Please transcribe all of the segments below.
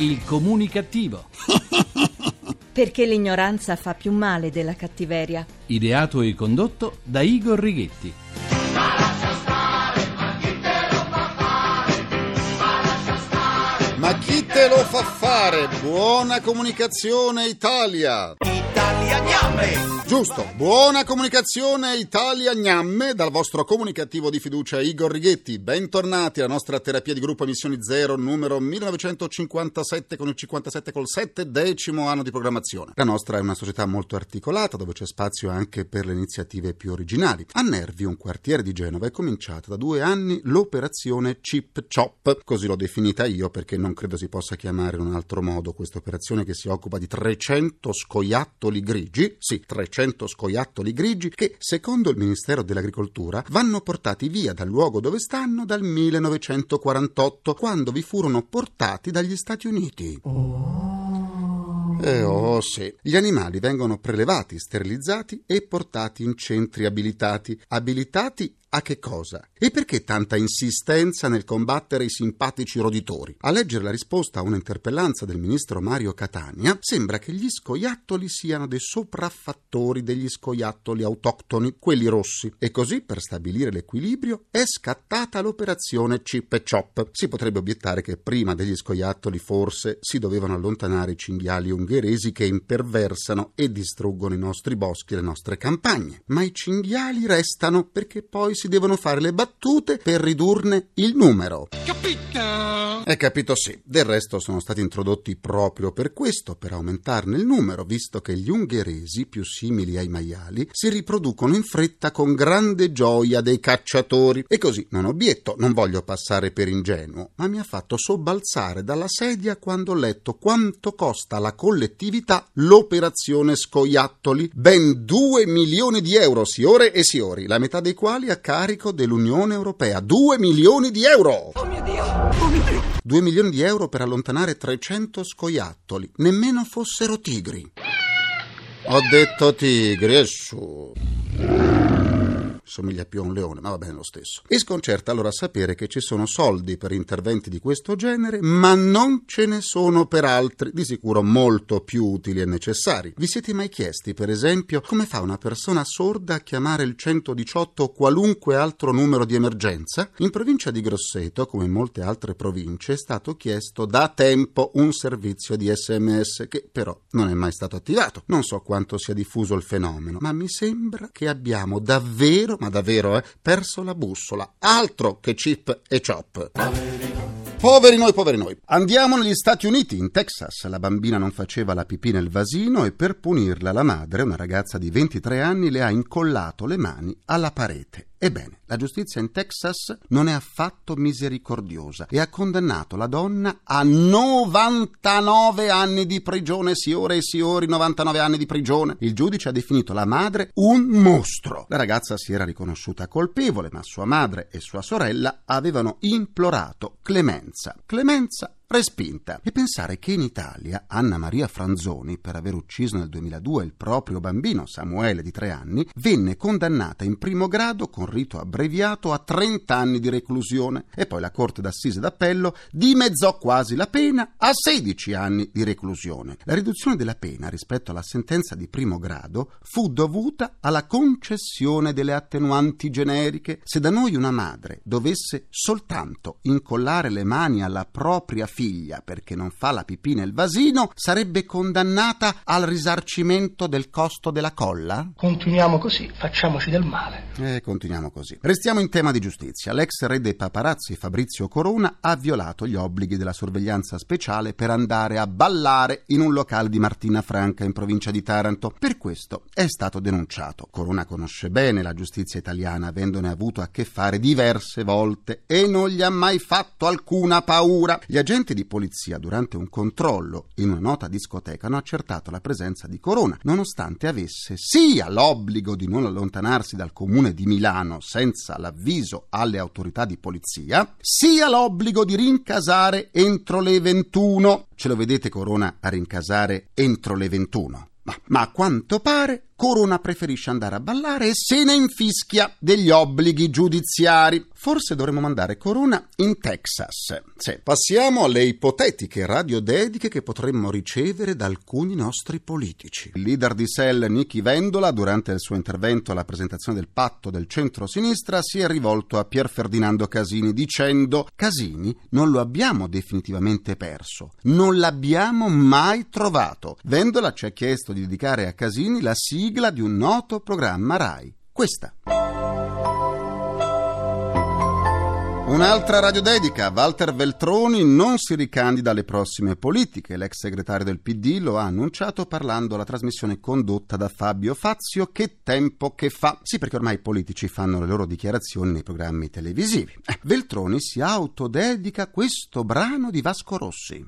Il comunicativo. Perché l'ignoranza fa più male della cattiveria. Ideato e condotto da Igor Righetti. Ma chi te lo fa fare? Buona comunicazione Italia! Italia Gname! Giusto, buona comunicazione Italia Gnamme dal vostro comunicativo di fiducia Igor Righetti. Bentornati alla nostra terapia di gruppo Emissioni Zero numero 1957 con il 57 col 7 decimo anno di programmazione. La nostra è una società molto articolata dove c'è spazio anche per le iniziative più originali. A Nervi, un quartiere di Genova, è cominciata da due anni l'operazione Chip Chop, così l'ho definita io perché non credo si possa chiamare in un altro modo questa operazione che si occupa di 300 scoiattoli grigi, sì, 300 100 scoiattoli grigi che, secondo il Ministero dell'Agricoltura, vanno portati via dal luogo dove stanno dal 1948, quando vi furono portati dagli Stati Uniti. Eh oh sì, gli animali vengono prelevati, sterilizzati e portati in centri abilitati. Abilitati a che cosa? E perché tanta insistenza nel combattere i simpatici roditori? A leggere la risposta a un'interpellanza del ministro Mario Catania, sembra che gli scoiattoli siano dei sopraffattori degli scoiattoli autoctoni, quelli rossi. E così, per stabilire l'equilibrio, è scattata l'operazione Chip e Chop. Si potrebbe obiettare che prima degli scoiattoli forse si dovevano allontanare i cinghiali ungheresi che imperversano e distruggono i nostri boschi e le nostre campagne. Ma i cinghiali restano perché poi si devono fare le battute per ridurne il numero. Capito? È capito sì. Del resto sono stati introdotti proprio per questo, per aumentarne il numero, visto che gli ungheresi, più simili ai maiali, si riproducono in fretta con grande gioia dei cacciatori. E così, non obietto, non voglio passare per ingenuo, ma mi ha fatto sobbalzare dalla sedia quando ho letto quanto costa alla collettività l'operazione scoiattoli. Ben 2 milioni di euro, signore e signori, la metà dei quali a carico dell'Unione Europea. 2 milioni di euro! Oh mio Dio! Oh mio Dio! 2 milioni di euro per allontanare 300 scoiattoli, nemmeno fossero tigri. Ho detto tigri, e su somiglia più a un leone, ma va bene lo stesso. E sconcerta allora sapere che ci sono soldi per interventi di questo genere, ma non ce ne sono per altri, di sicuro molto più utili e necessari. Vi siete mai chiesti, per esempio, come fa una persona sorda a chiamare il 118 o qualunque altro numero di emergenza? In provincia di Grosseto, come in molte altre province, è stato chiesto da tempo un servizio di sms che però non è mai stato attivato. Non so quanto sia diffuso il fenomeno, ma mi sembra che abbiamo davvero ma davvero, eh, perso la bussola. Altro che chip e chop. Poveri noi, poveri noi. Andiamo negli Stati Uniti, in Texas. La bambina non faceva la pipì nel vasino e per punirla la madre, una ragazza di 23 anni, le ha incollato le mani alla parete. Ebbene, la giustizia in Texas non è affatto misericordiosa e ha condannato la donna a 99 anni di prigione, signore e signori, 99 anni di prigione. Il giudice ha definito la madre un mostro. La ragazza si era riconosciuta colpevole, ma sua madre e sua sorella avevano implorato clemenza. Clemenza respinta. E pensare che in Italia Anna Maria Franzoni, per aver ucciso nel 2002 il proprio bambino Samuele di tre anni, venne condannata in primo grado con rito abbreviato a 30 anni di reclusione e poi la Corte d'Assise d'Appello dimezzò quasi la pena a 16 anni di reclusione. La riduzione della pena rispetto alla sentenza di primo grado fu dovuta alla concessione delle attenuanti generiche. Se da noi una madre dovesse soltanto incollare le mani alla propria figlia figlia perché non fa la pipì nel vasino sarebbe condannata al risarcimento del costo della colla? Continuiamo così, facciamoci del male. Eh, continuiamo così. Restiamo in tema di giustizia. L'ex re dei paparazzi Fabrizio Corona ha violato gli obblighi della sorveglianza speciale per andare a ballare in un locale di Martina Franca in provincia di Taranto. Per questo è stato denunciato. Corona conosce bene la giustizia italiana, avendone avuto a che fare diverse volte e non gli ha mai fatto alcuna paura. Gli agenti agenti di polizia durante un controllo in una nota discoteca hanno accertato la presenza di Corona, nonostante avesse sia l'obbligo di non allontanarsi dal comune di Milano senza l'avviso alle autorità di polizia, sia l'obbligo di rincasare entro le 21. Ce lo vedete Corona a rincasare entro le 21? Ma, a quanto pare Corona preferisce andare a ballare e se ne infischia degli obblighi giudiziari. Forse dovremmo mandare Corona in Texas. Sì. Passiamo alle ipotetiche radiodediche che potremmo ricevere da alcuni nostri politici. Il leader di Sell, Nichi Vendola, durante il suo intervento alla presentazione del patto del centro-sinistra, si è rivolto a Pier Ferdinando Casini dicendo Casini non lo abbiamo definitivamente perso, non l'abbiamo mai trovato. Vendola ci ha chiesto di dedicare a Casini la sigla di un noto programma RAI. Questa. Un'altra radiodedica, Walter Veltroni non si ricandida alle prossime politiche. L'ex segretario del PD lo ha annunciato parlando alla trasmissione condotta da Fabio Fazio Che tempo che fa? Sì, perché ormai i politici fanno le loro dichiarazioni nei programmi televisivi. Eh, Veltroni si autodedica questo brano di Vasco Rossi.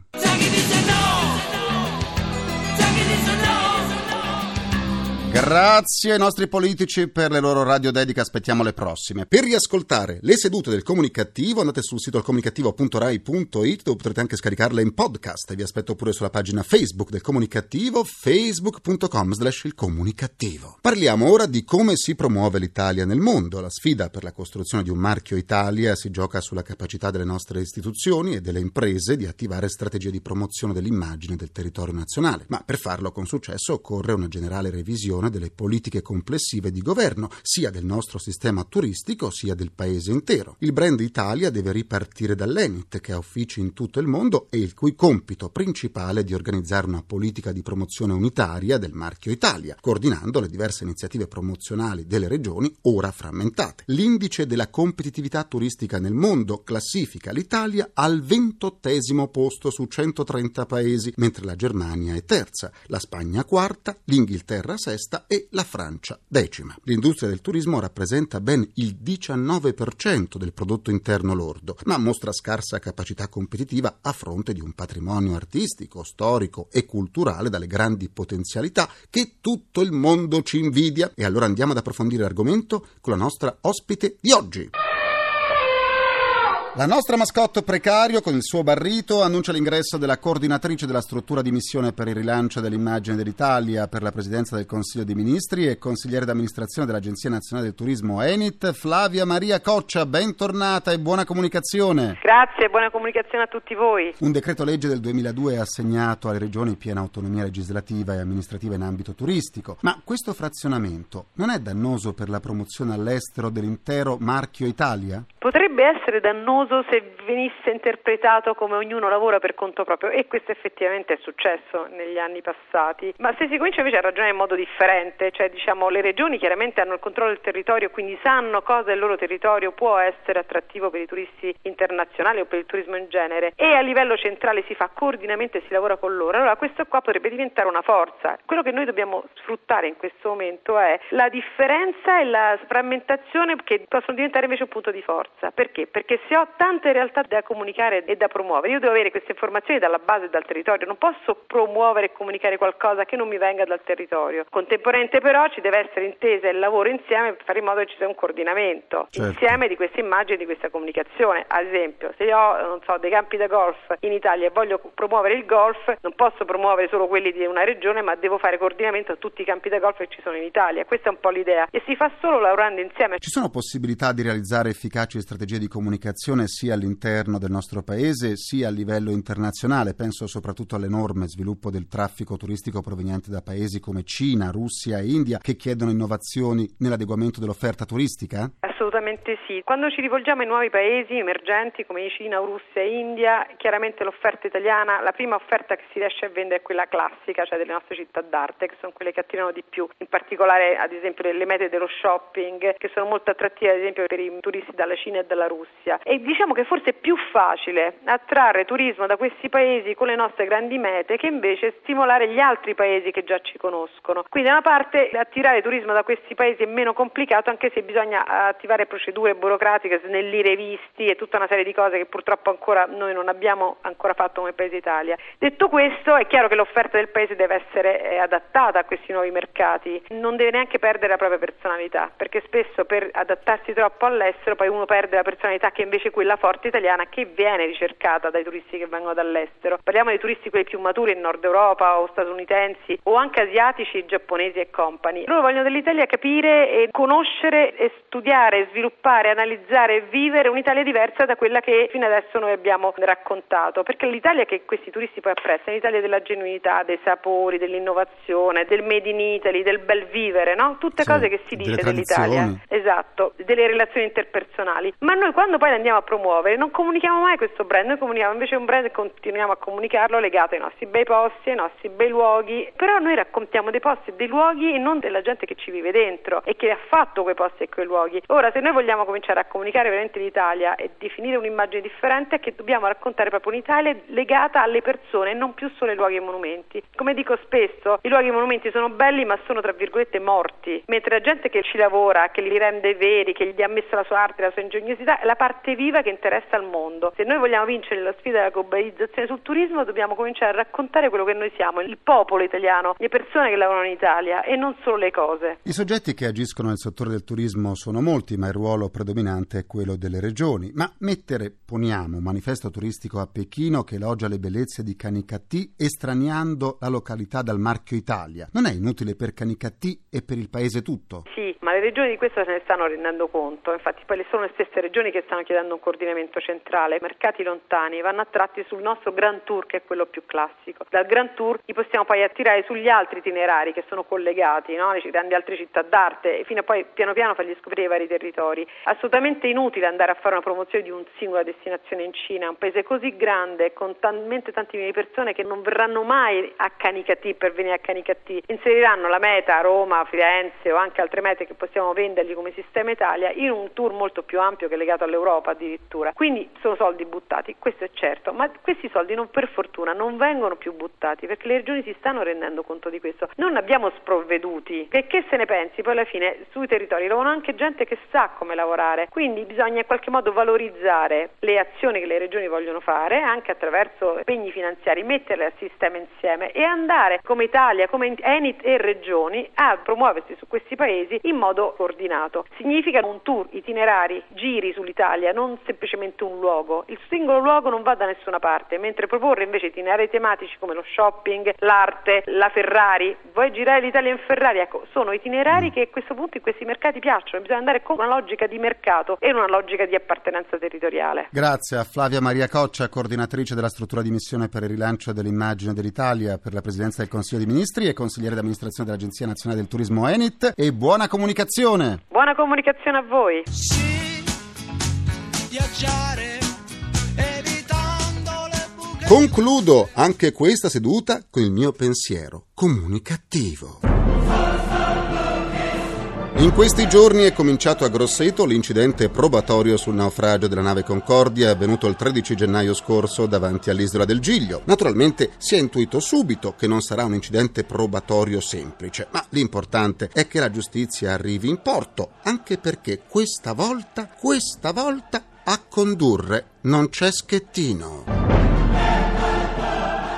Grazie ai nostri politici per le loro radio dediche, aspettiamo le prossime. Per riascoltare le sedute del comunicativo andate sul sito comunicativo.rai.it dove potrete anche scaricarle in podcast. Vi aspetto pure sulla pagina Facebook del comunicativo facebook.com slash il comunicativo. Parliamo ora di come si promuove l'Italia nel mondo. La sfida per la costruzione di un marchio Italia si gioca sulla capacità delle nostre istituzioni e delle imprese di attivare strategie di promozione dell'immagine del territorio nazionale. Ma per farlo con successo occorre una generale revisione delle politiche complessive di governo, sia del nostro sistema turistico sia del paese intero. Il brand Italia deve ripartire dall'Enit, che ha uffici in tutto il mondo e il cui compito principale è di organizzare una politica di promozione unitaria del marchio Italia, coordinando le diverse iniziative promozionali delle regioni ora frammentate. L'indice della competitività turistica nel mondo classifica l'Italia al ventottesimo posto su 130 paesi, mentre la Germania è terza, la Spagna quarta, l'Inghilterra sesta e la Francia decima. L'industria del turismo rappresenta ben il 19% del prodotto interno lordo, ma mostra scarsa capacità competitiva a fronte di un patrimonio artistico, storico e culturale dalle grandi potenzialità che tutto il mondo ci invidia. E allora andiamo ad approfondire l'argomento con la nostra ospite di oggi. La nostra mascotte precario con il suo barrito annuncia l'ingresso della coordinatrice della struttura di missione per il rilancio dell'immagine dell'Italia per la presidenza del Consiglio dei Ministri e consigliere d'amministrazione dell'Agenzia Nazionale del Turismo Enit, Flavia Maria Coccia. Bentornata e buona comunicazione. Grazie, buona comunicazione a tutti voi. Un decreto legge del 2002 ha assegnato alle regioni piena autonomia legislativa e amministrativa in ambito turistico, ma questo frazionamento non è dannoso per la promozione all'estero dell'intero marchio Italia? Potrebbe essere dannoso dannoso se venisse interpretato come ognuno lavora per conto proprio e questo effettivamente è successo negli anni passati. Ma se si comincia invece a ragionare in modo differente, cioè diciamo le regioni chiaramente hanno il controllo del territorio, quindi sanno cosa il loro territorio può essere attrattivo per i turisti internazionali o per il turismo in genere e a livello centrale si fa coordinamento e si lavora con loro, allora questo qua potrebbe diventare una forza. Quello che noi dobbiamo sfruttare in questo momento è la differenza e la frammentazione che possono diventare invece un punto di forza. Perché? Perché se ho tante realtà da comunicare e da promuovere. Io devo avere queste informazioni dalla base e dal territorio, non posso promuovere e comunicare qualcosa che non mi venga dal territorio. Contemporaneamente però ci deve essere intesa e lavoro insieme per fare in modo che ci sia un coordinamento certo. insieme di queste immagini e di questa comunicazione. Ad esempio, se io ho so, dei campi da golf in Italia e voglio promuovere il golf, non posso promuovere solo quelli di una regione, ma devo fare coordinamento a tutti i campi da golf che ci sono in Italia. Questa è un po' l'idea e si fa solo lavorando insieme. Ci sono possibilità di realizzare efficaci strategie di comunicazione situazione sia all'interno del nostro paese sia a livello internazionale. Penso soprattutto all'enorme sviluppo del traffico turistico proveniente da paesi come Cina, Russia e India che chiedono innovazioni nell'adeguamento dell'offerta turistica? Assolutamente sì. Quando ci rivolgiamo ai nuovi paesi emergenti come Cina, Russia e India, chiaramente l'offerta italiana, la prima offerta che si riesce a vendere è quella classica, cioè delle nostre città d'arte, che sono quelle che attirano di più, in particolare ad esempio le mete dello shopping, che sono molto attrattive ad esempio per i turisti dalla Cina e dalla Russia. E diciamo che forse è più facile attrarre turismo da questi paesi con le nostre grandi mete che invece stimolare gli altri paesi che già ci conoscono. Quindi da una parte attirare turismo da questi paesi è meno complicato anche se bisogna attivare procedure burocratiche, snellire i visti e tutta una serie di cose che purtroppo ancora noi non abbiamo ancora fatto come Paese Italia. Detto questo è chiaro che l'offerta del Paese deve essere eh, adattata a questi nuovi mercati, non deve neanche perdere la propria personalità perché spesso per adattarsi troppo all'estero poi uno perde la personalità che invece quello quella forte italiana che viene ricercata dai turisti che vengono dall'estero. Parliamo dei turisti quelli più maturi in Nord Europa o statunitensi o anche asiatici, giapponesi e compagni. Loro vogliono dell'Italia capire e conoscere e studiare, sviluppare, analizzare e vivere un'Italia diversa da quella che fino adesso noi abbiamo raccontato, perché l'Italia che questi turisti poi apprezzano è l'Italia della genuinità, dei sapori, dell'innovazione, del made in Italy, del bel vivere, no? Tutte Sì, cose che si dice dell'Italia. Esatto, delle relazioni interpersonali. Ma noi quando poi andiamo a promuovere non comunichiamo mai questo brand, noi comunichiamo invece un brand e continuiamo a comunicarlo legato ai nostri bei posti, ai nostri bei luoghi, però noi raccontiamo dei posti e dei luoghi e non della gente che ci vive dentro e che ha fatto quei posti e quei luoghi. Ora, se noi vogliamo cominciare a comunicare veramente l'Italia e definire un'immagine differente è che dobbiamo raccontare proprio un'Italia legata alle persone e non più solo ai luoghi e ai monumenti. Come dico spesso, i luoghi e i monumenti sono belli ma sono tra virgolette morti, mentre la gente che ci lavora, che li rende veri, che gli ha messo la sua arte, la sua ingegnosità, è la parte viva che interessa al mondo. Se noi vogliamo vincere la sfida della globalizzazione sul turismo dobbiamo cominciare a raccontare quello che noi siamo, il popolo italiano, le persone che lavorano in Italia e non solo le cose. I soggetti che agiscono nel settore del turismo sono molti, ma il ruolo predominante è quello delle regioni. Ma mettere, poniamo, un manifesto turistico a Pechino che elogia le bellezze di Canicattì, estraniando la località dal marchio Italia, non è inutile per Canicattì e per il paese tutto? Sì, ma le regioni di questo se ne stanno rendendo conto, infatti poi sono le stesse regioni che stanno chiedendo un coordinamento centrale, mercati lontani vanno attratti sul nostro Grand Tour che è quello più classico. Dal Grand Tour li possiamo poi attirare sugli altri itinerari che sono collegati, no? le grandi altre città d'arte e fino a poi piano piano fargli scoprire i vari territori. Assolutamente inutile andare a fare una promozione di un singola destinazione in Cina, un paese così grande con talmente tanti milioni di persone che non verranno mai a Canicattì per venire a Canicattì, inseriranno la meta a Roma, Firenze o anche altre mete che possiamo vendergli come sistema Italia in un tour molto più ampio che è legato all'Europa addirittura. Quindi sono soldi buttati, questo è certo, ma questi soldi non per fortuna non vengono più buttati perché le regioni si stanno rendendo conto di questo. Non abbiamo sprovveduti, che, che se ne pensi, poi alla fine sui territori lavorano anche gente che sa come lavorare, quindi bisogna in qualche modo valorizzare le azioni che le regioni vogliono fare anche attraverso impegni finanziari, metterle a sistema insieme e andare come Italia, come Enit e regioni a promuoversi su questi paesi in modo coordinato. Significa un tour, itinerari, giri sull'Italia, non semplicemente un luogo. Il singolo luogo non va da nessuna parte, mentre proporre invece itinerari tematici come lo shopping, l'arte, la Ferrari, vuoi girare l'Italia in Ferrari? Ecco, sono itinerari che a questo punto in questi mercati piacciono, bisogna andare con una logica di mercato e una logica di appartenenza territoriale. Grazie a Flavia Maria Coccia, coordinatrice della struttura di missione per il rilancio dell'immagine dell'Italia per la Presidenza del Consiglio dei Ministri e consigliere d'amministrazione dell'Agenzia Nazionale del Turismo Enit e buona comunicazione! Buona comunicazione a voi. Viaggiare evitando le buche. Concludo anche questa seduta con il mio pensiero comunicativo. In questi giorni è cominciato a Grosseto l'incidente probatorio sul naufragio della nave Concordia avvenuto il 13 gennaio scorso davanti all'isola del Giglio. Naturalmente si è intuito subito che non sarà un incidente probatorio semplice, ma l'importante è che la giustizia arrivi in porto, anche perché questa volta, questa volta a condurre non c'è Schettino.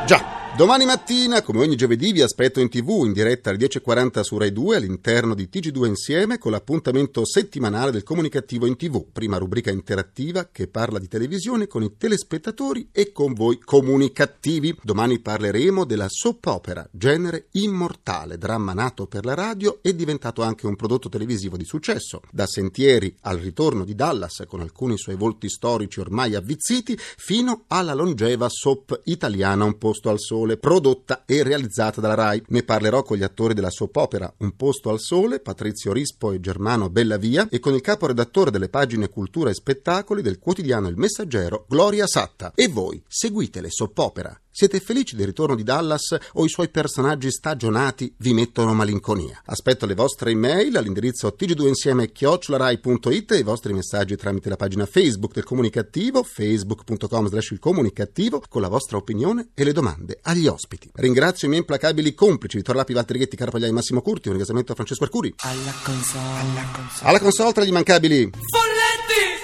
Già, domani mattina, come ogni giovedì, vi aspetto in tv in diretta alle 10.40 su Rai 2 all'interno di TG2 Insieme con l'appuntamento settimanale del comunicativo in tv, prima rubrica interattiva che parla di televisione con i telespettatori e con voi comunicativi. Domani parleremo della soap opera, genere immortale, dramma nato per la radio e diventato anche un prodotto televisivo di successo. Da Sentieri al ritorno di Dallas con alcuni suoi volti storici ormai avvizziti, fino alla longeva soap italiana Un posto al sole, prodotta e realizzata dalla RAI. Ne parlerò con gli attori della soap opera Un posto al sole, Patrizio Rispo e Germano Bellavia, e con il caporedattore delle pagine Cultura e Spettacoli del quotidiano Il Messaggero, Gloria Satta. E voi, seguite le soap opera. Siete felici del ritorno di Dallas o i suoi personaggi stagionati vi mettono malinconia? Aspetto le vostre email all'indirizzo tg2insieme-rai.it e i vostri messaggi tramite la pagina Facebook del Comunicativo, facebook.com slash il comunicativo, con la vostra opinione e le domande agli ospiti. Ringrazio i miei implacabili complici Vittorio Lapi, Walter Righetti, Caro Pagliai, Massimo Curti, un ringraziamento a Francesco Arcuri. Alla console, alla console. Alla console tra gli immancabili Folletti!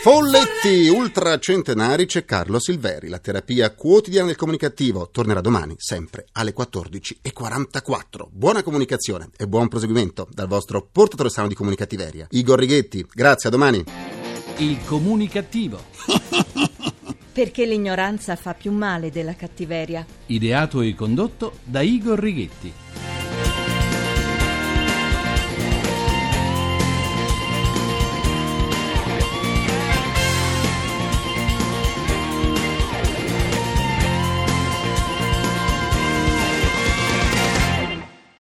Folletti ultracentenari c'è Carlo Silveri. La terapia quotidiana del comunicativo tornerà domani, sempre alle 14.44. Buona comunicazione e buon proseguimento dal vostro portatore sano di comunicativeria. Igor Righetti, grazie, a domani. Il comunicativo. Perché l'ignoranza fa più male della cattiveria. Ideato e condotto da Igor Righetti.